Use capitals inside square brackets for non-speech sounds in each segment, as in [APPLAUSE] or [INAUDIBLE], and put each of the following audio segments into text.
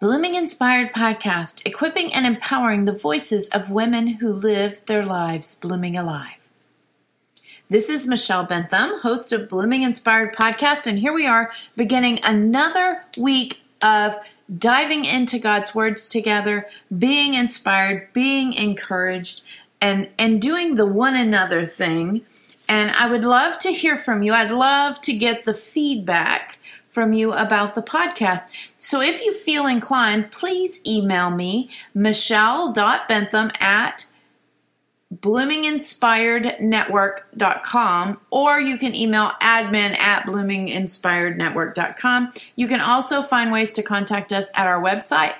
Blooming Inspired podcast, equipping and empowering the voices of women who live their lives blooming alive. This is Michelle Bentham, host of Blooming Inspired podcast, and here we are beginning another week of diving into God's words together, being inspired, being encouraged, and and doing the one another thing. And I would love to hear from you. I'd love to get the feedback from you about the podcast. So if you feel inclined, please email me, michelle.bentham at bloominginspirednetwork.com or you can email admin at bloominginspirednetwork.com. You can also find ways to contact us at our website,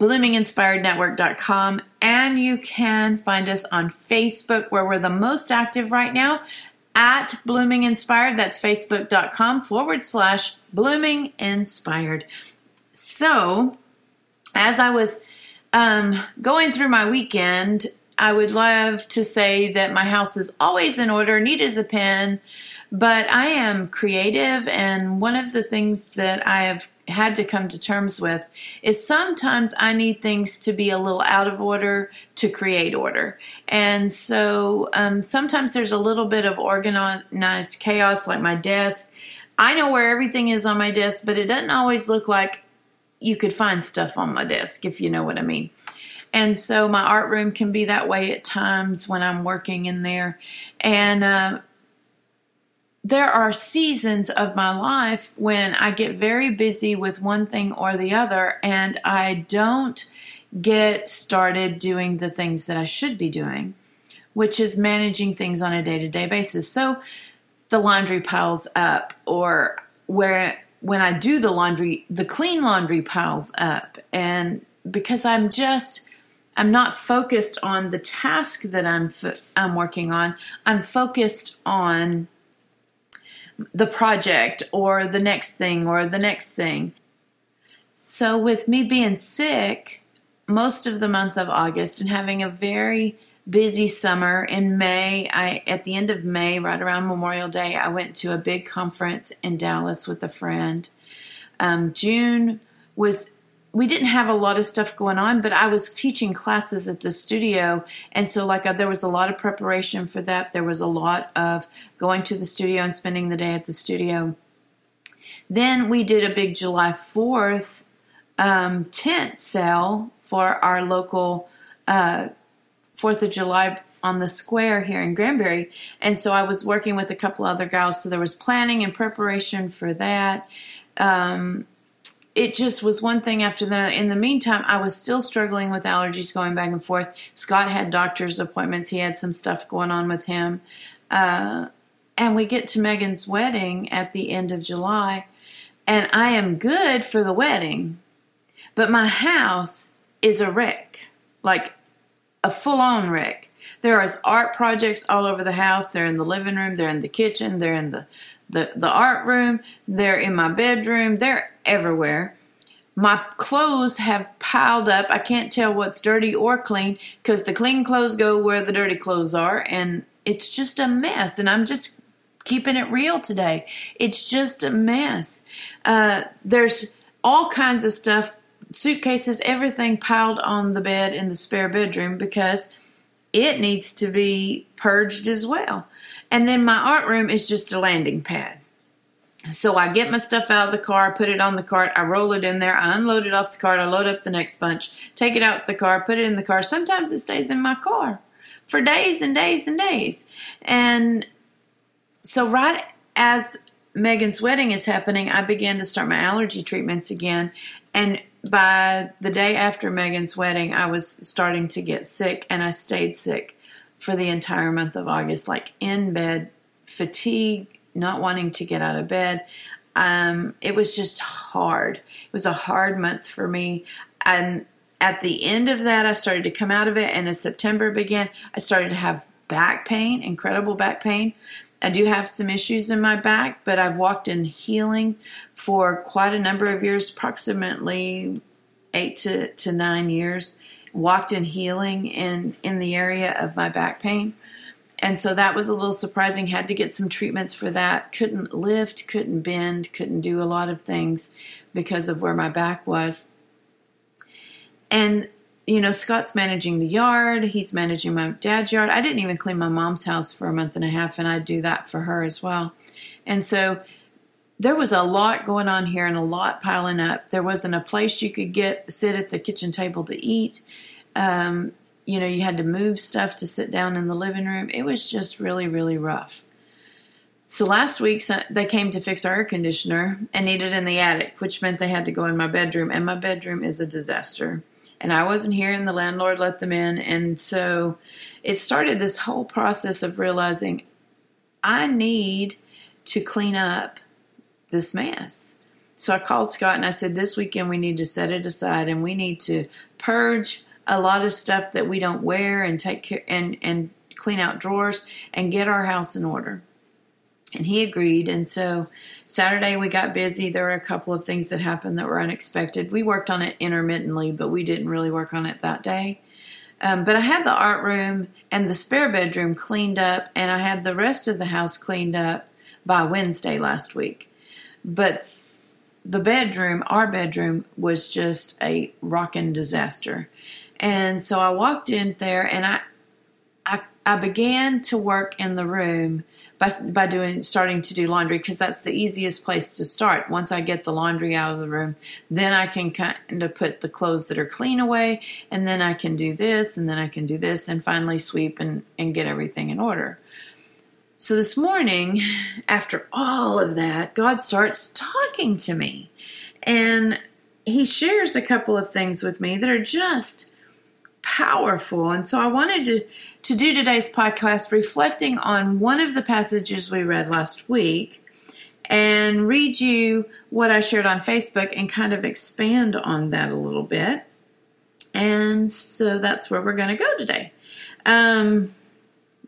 bloominginspirednetwork.com, and you can find us on Facebook where we're the most active right now at Blooming Inspired. That's facebook.com forward slash Blooming Inspired. So, as I was um, going through my weekend, I would love to say that my house is always in order, neat as a pin, but I am creative, and one of the things that I have had to come to terms with is sometimes I need things to be a little out of order to create order. And so um, sometimes there's a little bit of organized chaos, like my desk. I know where everything is on my desk, but it doesn't always look like you could find stuff on my desk, if you know what I mean. And so my art room can be that way at times when I'm working in there. And uh, there are seasons of my life when I get very busy with one thing or the other, and I don't get started doing the things that I should be doing, which is managing things on a day to day basis. So the laundry piles up, or where when I do the laundry, the clean laundry piles up, and because I'm just I'm not focused on the task that I'm I'm working on. I'm focused on the project or the next thing or the next thing. So, with me being sick most of the month of August and having a very busy summer in May, I at the end of May, right around Memorial Day, I went to a big conference in Dallas with a friend. Um, June was we didn't have a lot of stuff going on, but I was teaching classes at the studio, and so like uh, there was a lot of preparation for that. There was a lot of going to the studio and spending the day at the studio. Then we did a big July Fourth um, tent sale for our local uh, Fourth of July on the square here in Granbury, and so I was working with a couple other gals. So there was planning and preparation for that. Um, it just was one thing after the other. in the meantime i was still struggling with allergies going back and forth. Scott had doctor's appointments. He had some stuff going on with him. Uh, and we get to megan's wedding at the end of july and i am good for the wedding but my house is a wreck like a full-on wreck. There is art projects all over the house. They're in the living room. They're in the kitchen. They're in the the, the art room, they're in my bedroom, they're everywhere. My clothes have piled up. I can't tell what's dirty or clean because the clean clothes go where the dirty clothes are, and it's just a mess. And I'm just keeping it real today. It's just a mess. Uh, there's all kinds of stuff, suitcases, everything piled on the bed in the spare bedroom because it needs to be purged as well. And then my art room is just a landing pad. So I get my stuff out of the car, put it on the cart, I roll it in there, I unload it off the cart, I load up the next bunch, take it out the car, put it in the car. Sometimes it stays in my car for days and days and days. And so right as Megan's wedding is happening, I began to start my allergy treatments again. And by the day after Megan's wedding, I was starting to get sick and I stayed sick for the entire month of August, like in bed, fatigue, not wanting to get out of bed. Um, it was just hard. It was a hard month for me. And at the end of that, I started to come out of it. And as September began, I started to have back pain, incredible back pain. I do have some issues in my back, but I've walked in healing for quite a number of years, approximately eight to, to nine years walked in healing in in the area of my back pain and so that was a little surprising had to get some treatments for that couldn't lift couldn't bend couldn't do a lot of things because of where my back was and you know, Scott's managing the yard. He's managing my dad's yard. I didn't even clean my mom's house for a month and a half, and I do that for her as well. And so there was a lot going on here and a lot piling up. There wasn't a place you could get sit at the kitchen table to eat. Um, you know, you had to move stuff to sit down in the living room. It was just really, really rough. So last week they came to fix our air conditioner and needed in the attic, which meant they had to go in my bedroom, and my bedroom is a disaster and I wasn't here, and the landlord let them in. And so it started this whole process of realizing I need to clean up this mess. So I called Scott and I said, This weekend we need to set it aside and we need to purge a lot of stuff that we don't wear and take care and, and clean out drawers and get our house in order. And he agreed. And so Saturday we got busy. There were a couple of things that happened that were unexpected. We worked on it intermittently, but we didn't really work on it that day. Um, but I had the art room and the spare bedroom cleaned up, and I had the rest of the house cleaned up by Wednesday last week. But the bedroom, our bedroom, was just a rocking disaster. And so I walked in there and I, I, I began to work in the room by, by doing starting to do laundry because that's the easiest place to start. Once I get the laundry out of the room, then I can kind of put the clothes that are clean away, and then I can do this, and then I can do this, and finally sweep and, and get everything in order. So this morning, after all of that, God starts talking to me, and He shares a couple of things with me that are just powerful. And so I wanted to, to do today's podcast reflecting on one of the passages we read last week and read you what I shared on Facebook and kind of expand on that a little bit. And so that's where we're going to go today. Um,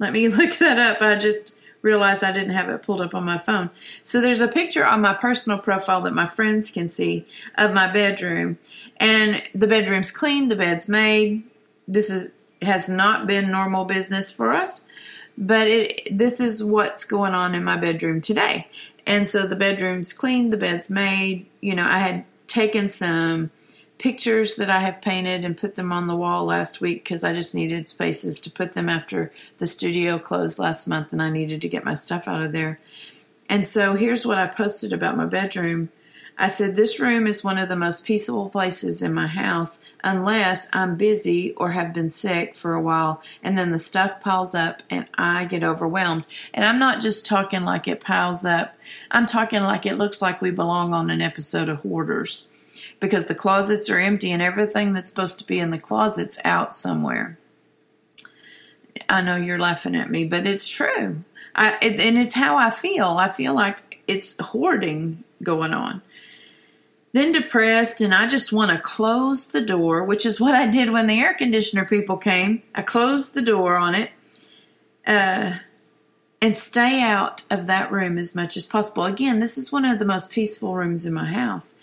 let me [LAUGHS] look that up. I just realized I didn't have it pulled up on my phone. So there's a picture on my personal profile that my friends can see of my bedroom. And the bedroom's clean, the bed's made, this is has not been normal business for us but it this is what's going on in my bedroom today. And so the bedroom's clean the bed's made you know i had taken some pictures that i have painted and put them on the wall last week because i just needed spaces to put them after the studio closed last month and i needed to get my stuff out of there. And so here's what i posted about my bedroom I said, This room is one of the most peaceful places in my house unless I'm busy or have been sick for a while, and then the stuff piles up and I get overwhelmed. And I'm not just talking like it piles up, I'm talking like it looks like we belong on an episode of Hoarders because the closets are empty and everything that's supposed to be in the closet's out somewhere. I know you're laughing at me, but it's true. I, and it's how I feel. I feel like it's hoarding going on then depressed, and I just want to close the door, which is what I did when the air conditioner people came. I closed the door on it uh, and stay out of that room as much as possible. Again, this is one of the most peaceful rooms in my house.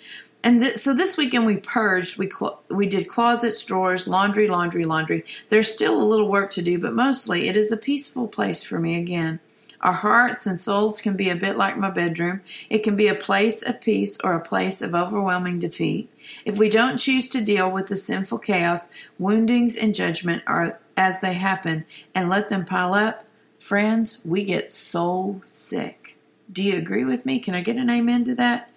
And th- so this weekend we purged, we cl- we did closets, drawers, laundry, laundry, laundry. There's still a little work to do, but mostly it is a peaceful place for me again. Our hearts and souls can be a bit like my bedroom. It can be a place of peace or a place of overwhelming defeat. If we don't choose to deal with the sinful chaos, woundings, and judgment are as they happen and let them pile up, friends, we get soul sick. Do you agree with me? Can I get an amen to that?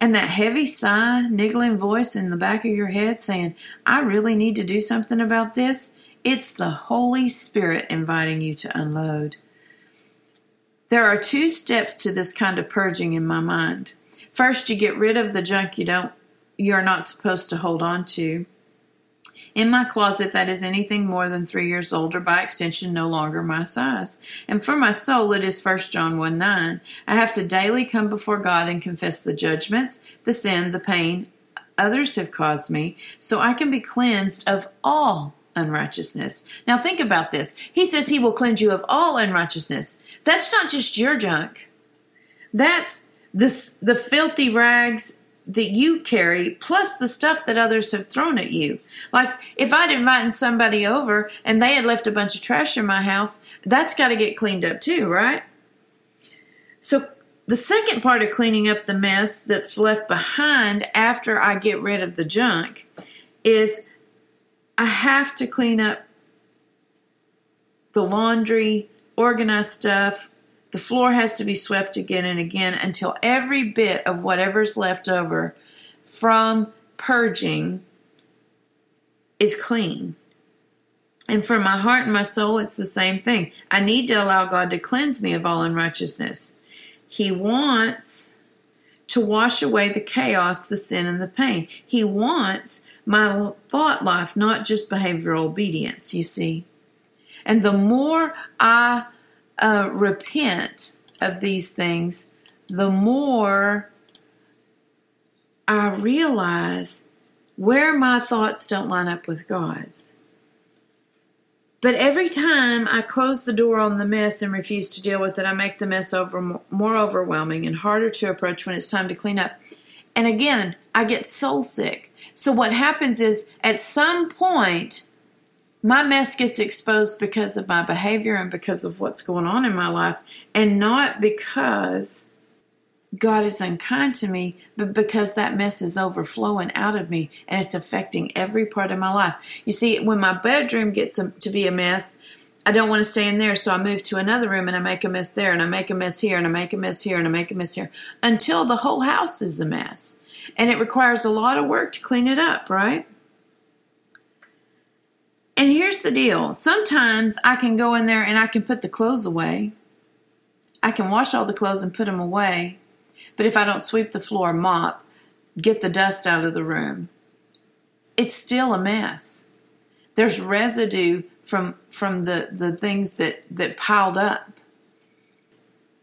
And that heavy sigh, niggling voice in the back of your head saying, I really need to do something about this, it's the Holy Spirit inviting you to unload. There are two steps to this kind of purging in my mind. First, you get rid of the junk you don't you're not supposed to hold on to. In my closet, that is anything more than three years old, or by extension, no longer my size. And for my soul, it is first John 1 9. I have to daily come before God and confess the judgments, the sin, the pain others have caused me, so I can be cleansed of all unrighteousness. Now, think about this. He says he will cleanse you of all unrighteousness. That's not just your junk. That's the, the filthy rags that you carry, plus the stuff that others have thrown at you. Like if I'd invited somebody over and they had left a bunch of trash in my house, that's got to get cleaned up too, right? So the second part of cleaning up the mess that's left behind after I get rid of the junk is I have to clean up the laundry, organize stuff. The floor has to be swept again and again until every bit of whatever's left over from purging is clean. And for my heart and my soul, it's the same thing. I need to allow God to cleanse me of all unrighteousness. He wants to wash away the chaos, the sin, and the pain. He wants my thought life, not just behavioral obedience, you see. And the more I uh, repent of these things, the more I realize where my thoughts don't line up with God's. But every time I close the door on the mess and refuse to deal with it, I make the mess over more overwhelming and harder to approach when it's time to clean up. And again, I get soul sick. So what happens is at some point my mess gets exposed because of my behavior and because of what's going on in my life and not because God is unkind to me, but because that mess is overflowing out of me and it's affecting every part of my life. You see, when my bedroom gets to be a mess, I don't want to stay in there, so I move to another room and I make a mess there, and I make a mess here, and I make a mess here, and I make a mess here until the whole house is a mess. And it requires a lot of work to clean it up, right? And here's the deal sometimes I can go in there and I can put the clothes away. I can wash all the clothes and put them away. But if I don't sweep the floor, mop, get the dust out of the room, it's still a mess. There's residue from from the, the things that, that piled up.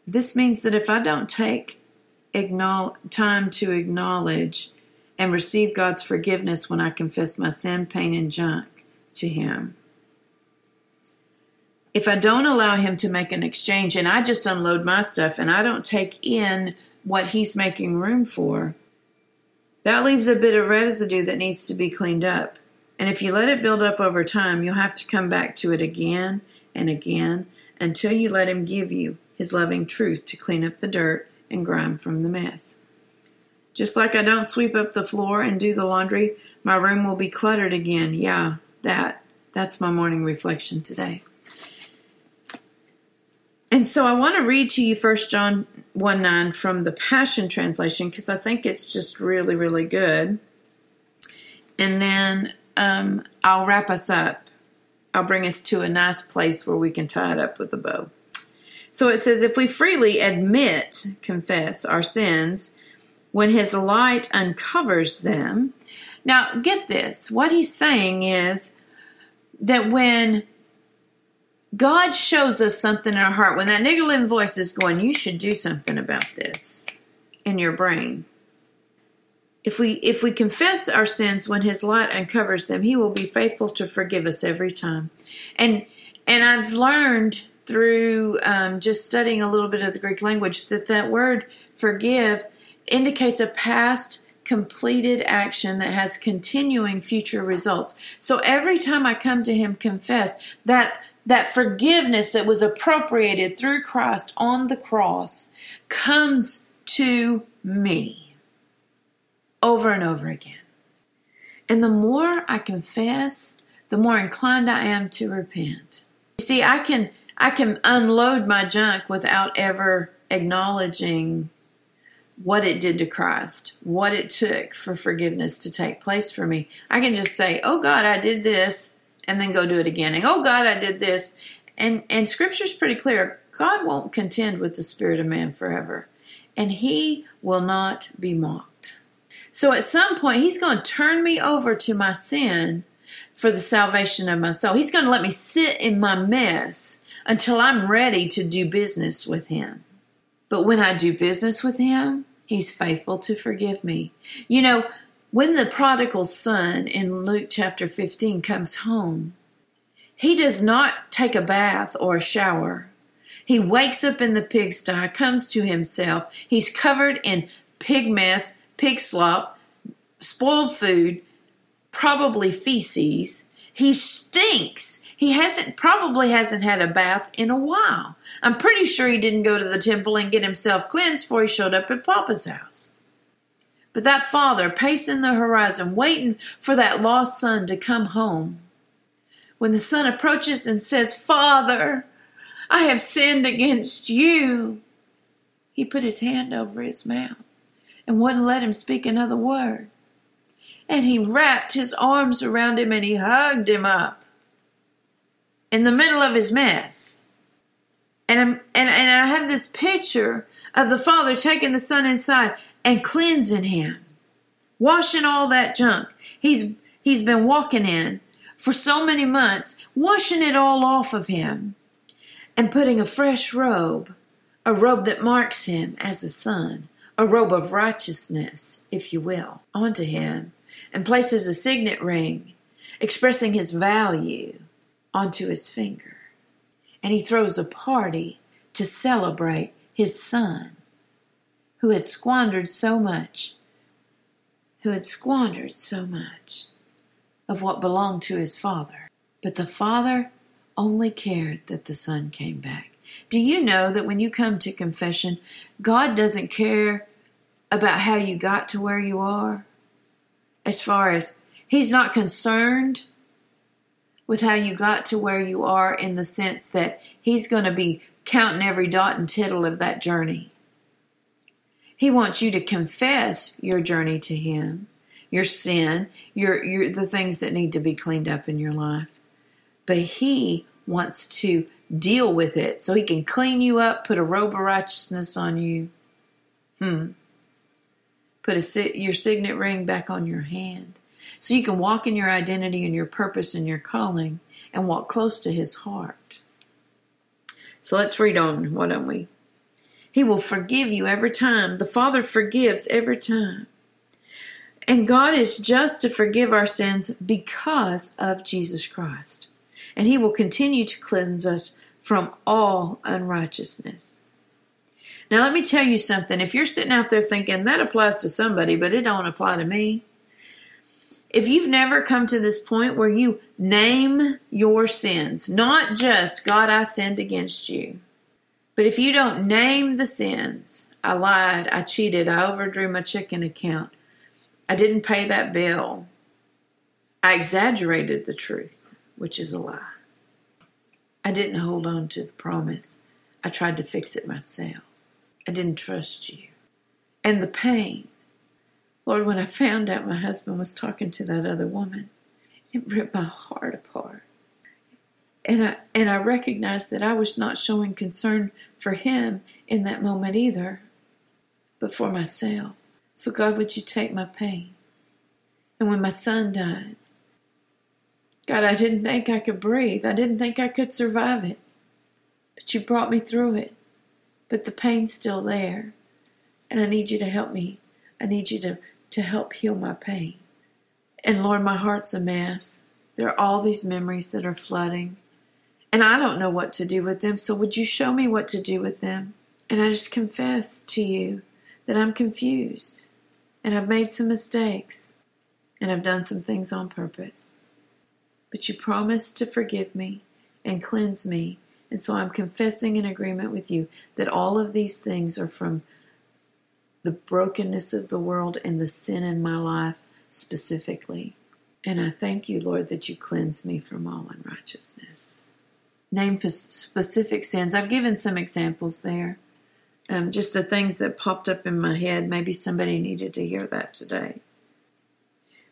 This means that if I don't take time to acknowledge and receive God's forgiveness when I confess my sin, pain, and junk to Him, if I don't allow Him to make an exchange and I just unload my stuff and I don't take in what he's making room for, that leaves a bit of residue that needs to be cleaned up. And if you let it build up over time, you'll have to come back to it again and again until you let him give you his loving truth to clean up the dirt and grime from the mess. Just like I don't sweep up the floor and do the laundry, my room will be cluttered again. Yeah, that. That's my morning reflection today. And so I want to read to you First John 1 9 from the Passion Translation because I think it's just really, really good. And then um, I'll wrap us up. I'll bring us to a nice place where we can tie it up with a bow. So it says, if we freely admit, confess our sins, when his light uncovers them. Now, get this. What he's saying is that when God shows us something in our heart. When that niggling voice is going, you should do something about this in your brain. If we if we confess our sins when his light uncovers them, he will be faithful to forgive us every time. And and I've learned through um, just studying a little bit of the Greek language that that word forgive indicates a past completed action that has continuing future results. So every time I come to him confess that that forgiveness that was appropriated through Christ on the cross comes to me over and over again. And the more I confess, the more inclined I am to repent. You see, I can I can unload my junk without ever acknowledging what it did to Christ, what it took for forgiveness to take place for me. I can just say, "Oh God, I did this and then go do it again. And oh God, I did this. And and scripture's pretty clear. God won't contend with the spirit of man forever. And he will not be mocked. So at some point he's going to turn me over to my sin for the salvation of my soul. He's going to let me sit in my mess until I'm ready to do business with him. But when I do business with him, he's faithful to forgive me. You know, when the prodigal son in Luke chapter 15 comes home, he does not take a bath or a shower. He wakes up in the pigsty, comes to himself. He's covered in pig mess, pig slop, spoiled food, probably feces. He stinks. He hasn't probably hasn't had a bath in a while. I'm pretty sure he didn't go to the temple and get himself cleansed before he showed up at Papa's house. But that father pacing the horizon, waiting for that lost son to come home. When the son approaches and says, Father, I have sinned against you, he put his hand over his mouth and wouldn't let him speak another word. And he wrapped his arms around him and he hugged him up in the middle of his mess. And, I'm, and, and I have this picture of the father taking the son inside and cleansing him, washing all that junk he's, he's been walking in for so many months, washing it all off of him and putting a fresh robe, a robe that marks him as a son, a robe of righteousness, if you will, onto him, and places a signet ring expressing his value onto his finger. And he throws a party to celebrate his son, who had squandered so much, who had squandered so much of what belonged to his father. But the father only cared that the son came back. Do you know that when you come to confession, God doesn't care about how you got to where you are? As far as He's not concerned with how you got to where you are in the sense that He's going to be counting every dot and tittle of that journey. He wants you to confess your journey to Him, your sin, your, your the things that need to be cleaned up in your life. But He wants to deal with it so He can clean you up, put a robe of righteousness on you. Hmm put a, your signet ring back on your hand so you can walk in your identity and your purpose and your calling and walk close to his heart. So let's read on, why don't we? He will forgive you every time. The Father forgives every time. And God is just to forgive our sins because of Jesus Christ. And He will continue to cleanse us from all unrighteousness. Now, let me tell you something. If you're sitting out there thinking that applies to somebody, but it don't apply to me, if you've never come to this point where you name your sins, not just God, I sinned against you, but if you don't name the sins, I lied, I cheated, I overdrew my checking account, I didn't pay that bill, I exaggerated the truth, which is a lie. I didn't hold on to the promise. I tried to fix it myself. I didn't trust you. And the pain. Lord, when I found out my husband was talking to that other woman, it ripped my heart apart. And I and I recognized that I was not showing concern for him in that moment either, but for myself. So God, would you take my pain? And when my son died, God, I didn't think I could breathe. I didn't think I could survive it. But you brought me through it but the pain's still there. And I need you to help me. I need you to, to help heal my pain. And Lord, my heart's a mess. There are all these memories that are flooding. And I don't know what to do with them. So would you show me what to do with them? And I just confess to you that I'm confused. And I've made some mistakes. And I've done some things on purpose. But you promised to forgive me and cleanse me and so I'm confessing in agreement with you that all of these things are from the brokenness of the world and the sin in my life specifically. And I thank you, Lord, that you cleanse me from all unrighteousness. Name specific sins. I've given some examples there. Um, just the things that popped up in my head. Maybe somebody needed to hear that today.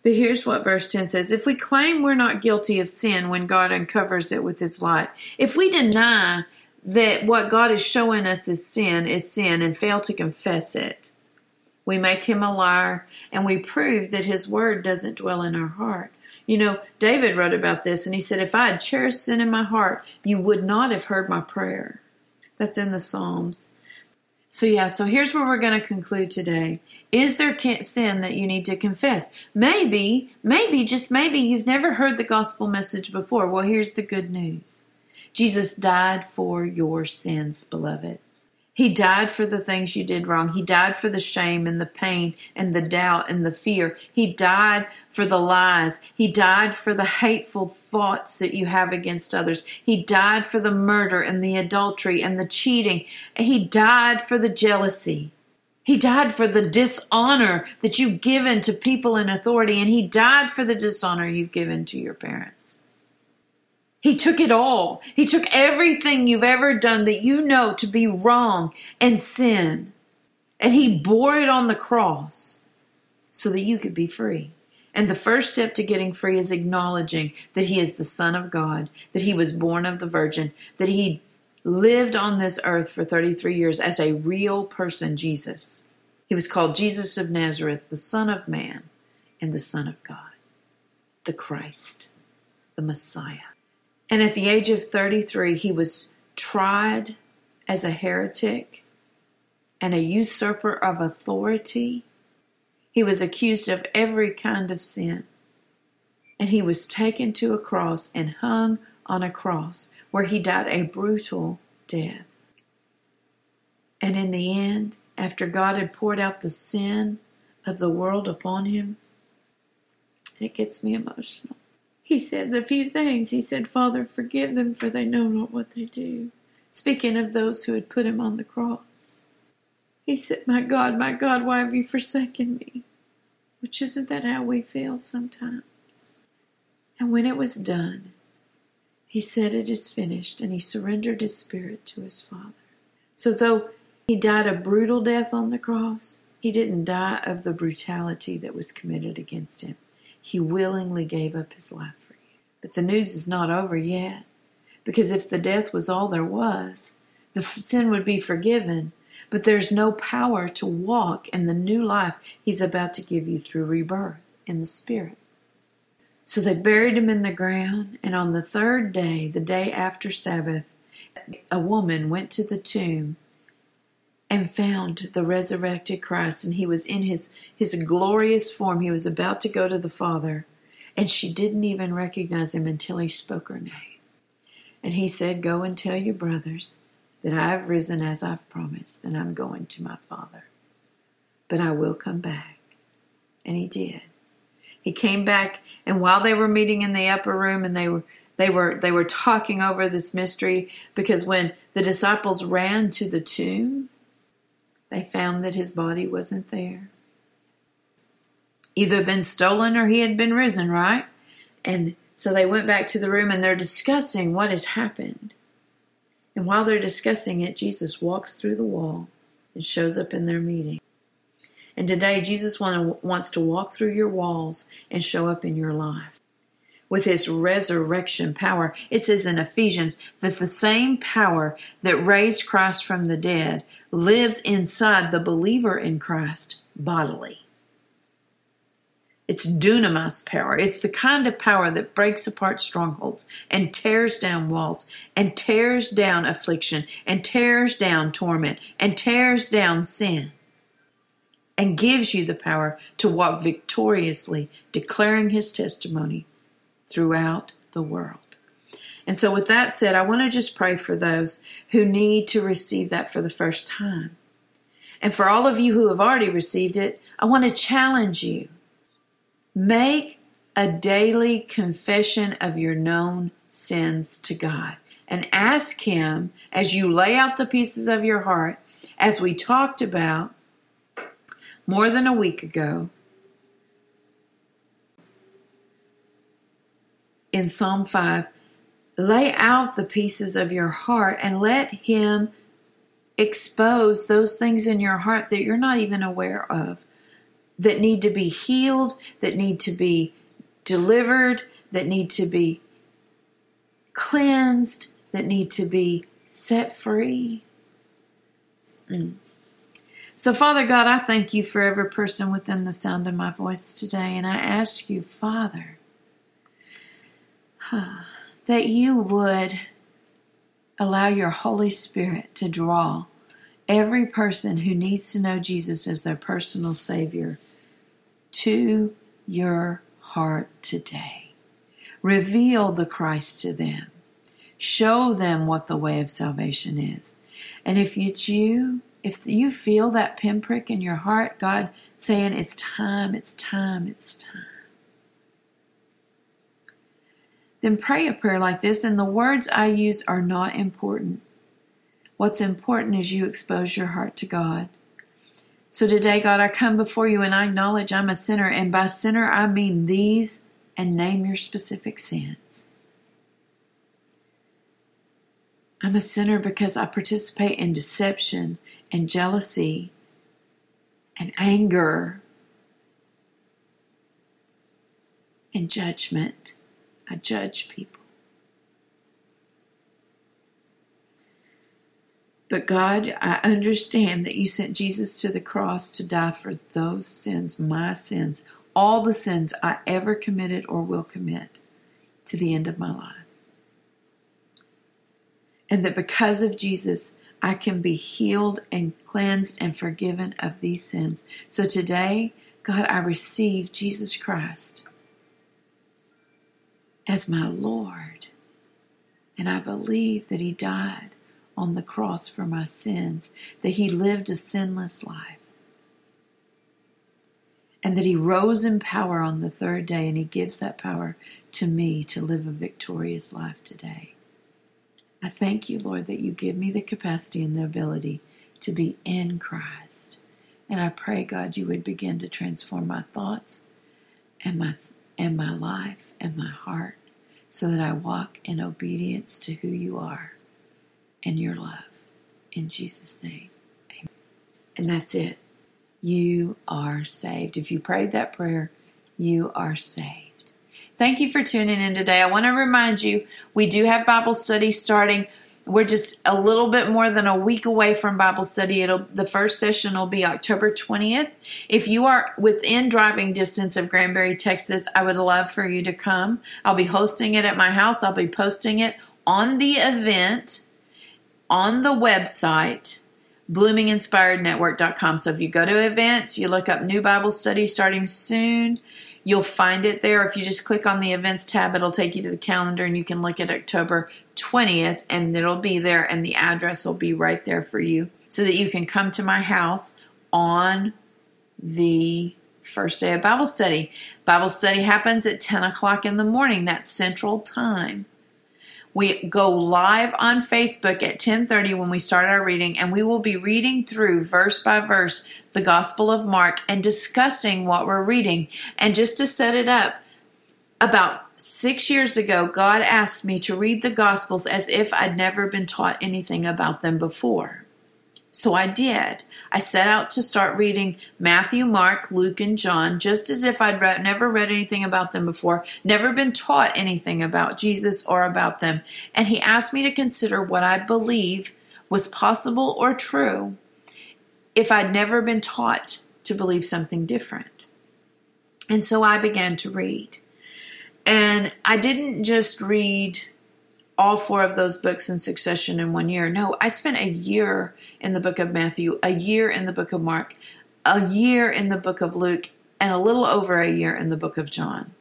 But here's what verse 10 says If we claim we're not guilty of sin when God uncovers it with his light, if we deny that what God is showing us is sin is sin and fail to confess it, we make him a liar and we prove that his word doesn't dwell in our heart. You know, David wrote about this and he said, If I had cherished sin in my heart, you would not have heard my prayer. That's in the Psalms. So, yeah, so here's where we're going to conclude today. Is there sin that you need to confess? Maybe, maybe, just maybe you've never heard the gospel message before. Well, here's the good news Jesus died for your sins, beloved. He died for the things you did wrong. He died for the shame and the pain and the doubt and the fear. He died for the lies. He died for the hateful thoughts that you have against others. He died for the murder and the adultery and the cheating. He died for the jealousy. He died for the dishonor that you've given to people in authority, and He died for the dishonor you've given to your parents. He took it all. He took everything you've ever done that you know to be wrong and sin, and He bore it on the cross so that you could be free. And the first step to getting free is acknowledging that He is the Son of God, that He was born of the Virgin, that He lived on this earth for 33 years as a real person, Jesus. He was called Jesus of Nazareth, the Son of Man and the Son of God, the Christ, the Messiah. And at the age of 33, he was tried as a heretic and a usurper of authority. He was accused of every kind of sin. And he was taken to a cross and hung on a cross where he died a brutal death. And in the end, after God had poured out the sin of the world upon him, it gets me emotional. He said a few things. He said, Father, forgive them, for they know not what they do. Speaking of those who had put him on the cross. He said, My God, my God, why have you forsaken me? Which isn't that how we feel sometimes? And when it was done, he said, It is finished, and he surrendered his spirit to his Father. So, though he died a brutal death on the cross, he didn't die of the brutality that was committed against him. He willingly gave up his life for you. But the news is not over yet, because if the death was all there was, the sin would be forgiven, but there's no power to walk in the new life he's about to give you through rebirth in the Spirit. So they buried him in the ground, and on the third day, the day after Sabbath, a woman went to the tomb and found the resurrected Christ, and he was in his, his glorious form. He was about to go to the Father, and she didn't even recognize him until he spoke her name. And he said, Go and tell your brothers that I have risen as I've promised, and I'm going to my Father. But I will come back. And he did. He came back, and while they were meeting in the upper room, and they were they were they were talking over this mystery because when the disciples ran to the tomb, they found that his body wasn't there. Either been stolen or he had been risen, right? And so they went back to the room and they're discussing what has happened. And while they're discussing it, Jesus walks through the wall and shows up in their meeting. And today, Jesus wants to walk through your walls and show up in your life with his resurrection power. It says in Ephesians that the same power that raised Christ from the dead lives inside the believer in Christ bodily. It's dunamis power. It's the kind of power that breaks apart strongholds and tears down walls and tears down affliction and tears down torment and tears down sin and gives you the power to walk victoriously, declaring his testimony throughout the world. And so, with that said, I want to just pray for those who need to receive that for the first time. And for all of you who have already received it, I want to challenge you. Make a daily confession of your known sins to God and ask Him as you lay out the pieces of your heart, as we talked about, more than a week ago in Psalm 5 lay out the pieces of your heart and let Him expose those things in your heart that you're not even aware of, that need to be healed, that need to be delivered, that need to be cleansed, that need to be set free. Mm. So, Father God, I thank you for every person within the sound of my voice today. And I ask you, Father, [SIGHS] that you would allow your Holy Spirit to draw every person who needs to know Jesus as their personal Savior to your heart today. Reveal the Christ to them. Show them what the way of salvation is. And if it's you, if you feel that pinprick in your heart, God saying, It's time, it's time, it's time, then pray a prayer like this. And the words I use are not important. What's important is you expose your heart to God. So today, God, I come before you and I acknowledge I'm a sinner. And by sinner, I mean these and name your specific sins. I'm a sinner because I participate in deception and jealousy and anger and judgment. I judge people. But God, I understand that you sent Jesus to the cross to die for those sins, my sins, all the sins I ever committed or will commit to the end of my life. And that because of Jesus, I can be healed and cleansed and forgiven of these sins. So today, God, I receive Jesus Christ as my Lord. And I believe that He died on the cross for my sins, that he lived a sinless life, and that he rose in power on the third day, and he gives that power to me to live a victorious life today. I thank you, Lord, that you give me the capacity and the ability to be in Christ. And I pray, God, you would begin to transform my thoughts and my and my life and my heart so that I walk in obedience to who you are and your love. In Jesus' name. Amen. And that's it. You are saved. If you prayed that prayer, you are saved. Thank you for tuning in today. I want to remind you we do have Bible study starting. We're just a little bit more than a week away from Bible study. It'll the first session will be October 20th. If you are within driving distance of Granbury, Texas, I would love for you to come. I'll be hosting it at my house. I'll be posting it on the event on the website bloominginspirednetwork.com. So if you go to events, you look up new Bible study starting soon, you'll find it there. If you just click on the events tab, it'll take you to the calendar and you can look at October 20th and it'll be there and the address will be right there for you so that you can come to my house on the first day of Bible study. Bible study happens at 10 o'clock in the morning. That's central time. We go live on Facebook at 10:30 when we start our reading and we will be reading through verse by verse the Gospel of Mark and discussing what we're reading. And just to set it up, about 6 years ago God asked me to read the Gospels as if I'd never been taught anything about them before. So I did. I set out to start reading Matthew, Mark, Luke, and John, just as if I'd never read anything about them before, never been taught anything about Jesus or about them. And he asked me to consider what I believe was possible or true if I'd never been taught to believe something different. And so I began to read. And I didn't just read all four of those books in succession in one year. No, I spent a year in the book of Matthew, a year in the book of Mark, a year in the book of Luke, and a little over a year in the book of John.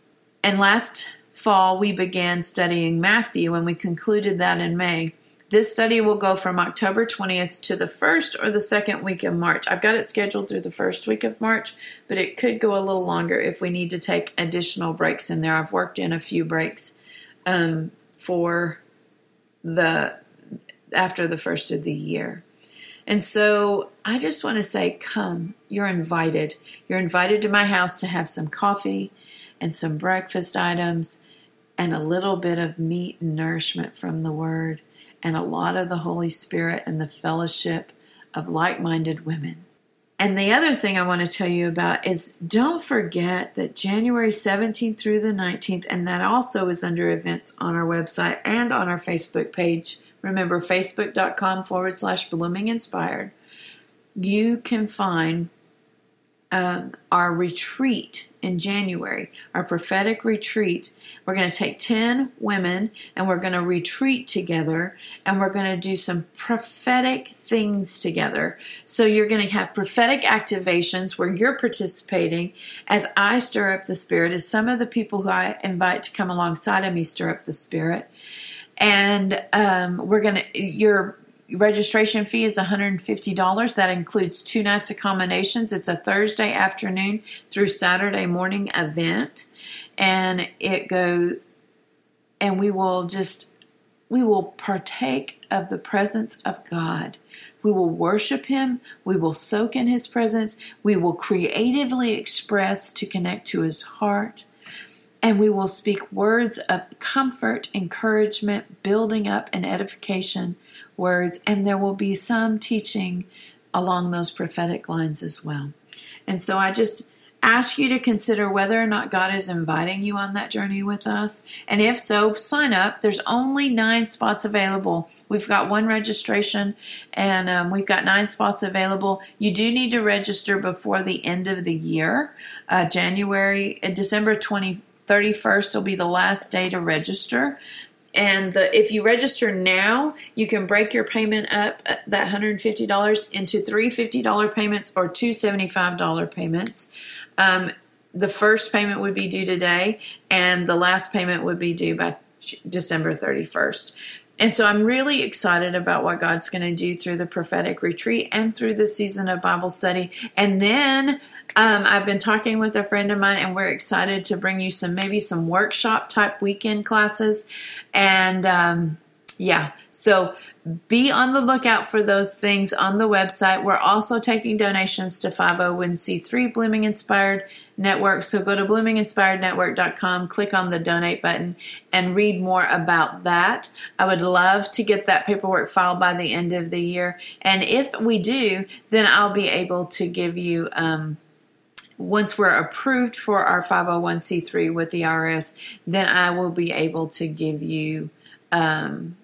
And last fall, we began studying Matthew, and we concluded that in May. This study will go from October 20th to the first or the second week of March. I've got it scheduled through the first week of March, but it could go a little longer if we need to take additional breaks in there. I've worked in a few breaks um, for the after the first of the year. And so I just want to say, come, you're invited. You're invited to my house to have some coffee and some breakfast items and a little bit of meat and nourishment from the Word and a lot of the Holy Spirit and the fellowship of like minded women. And the other thing I want to tell you about is don't forget that January 17th through the 19th, and that also is under events on our website and on our Facebook page. Remember, facebook.com forward slash blooming inspired. You can find our retreat in January, our prophetic retreat. We're going to take 10 women and we're going to retreat together and we're going to do some prophetic things together. So you're going to have prophetic activations where you're participating as I stir up the spirit, as some of the people who I invite to come alongside of me stir up the spirit. And um, we're going to, you're registration fee is $150. That includes two nights accommodations. It's a Thursday afternoon through Saturday morning event. And it goes, and we will just we will partake of the presence of God. We will worship Him. We will soak in His presence. We will creatively express to connect to His heart. And we will speak words of comfort, encouragement, building up, and edification words. And there will be some teaching along those prophetic lines as well. And so I just ask you to consider whether or not God is inviting you on that journey with us. And if so, sign up. There's only nine spots available. We've got one registration and um, we've got nine spots available. You do need to register before the end of the year. Uh, January, uh, December 20, 31st will be the last day to register and the, if you register now, you can break your payment up uh, that $150 into three $50 payments or two $75 payments. Um, the first payment would be due today, and the last payment would be due by December 31st. And so I'm really excited about what God's going to do through the prophetic retreat and through the season of Bible study. And then um, I've been talking with a friend of mine, and we're excited to bring you some maybe some workshop type weekend classes. And um, yeah, so be on the lookout for those things on the website. We're also taking donations to 501c3 Blooming Inspired Network. So go to bloominginspirednetwork.com, click on the donate button, and read more about that. I would love to get that paperwork filed by the end of the year. And if we do, then I'll be able to give you. Um, once we're approved for our 501c3 with the IRS, then I will be able to give you um,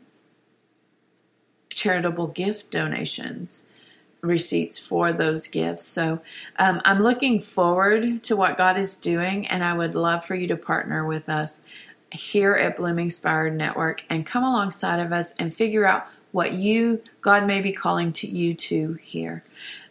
charitable gift donations receipts for those gifts. So um, I'm looking forward to what God is doing, and I would love for you to partner with us here at Blooming Inspired Network and come alongside of us and figure out what you, God may be calling to you to here.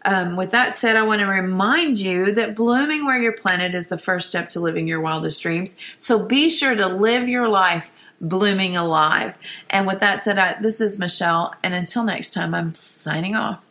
Um, with that said, I want to remind you that blooming where you're planted is the first step to living your wildest dreams. So be sure to live your life blooming alive. And with that said, I, this is Michelle. And until next time, I'm signing off.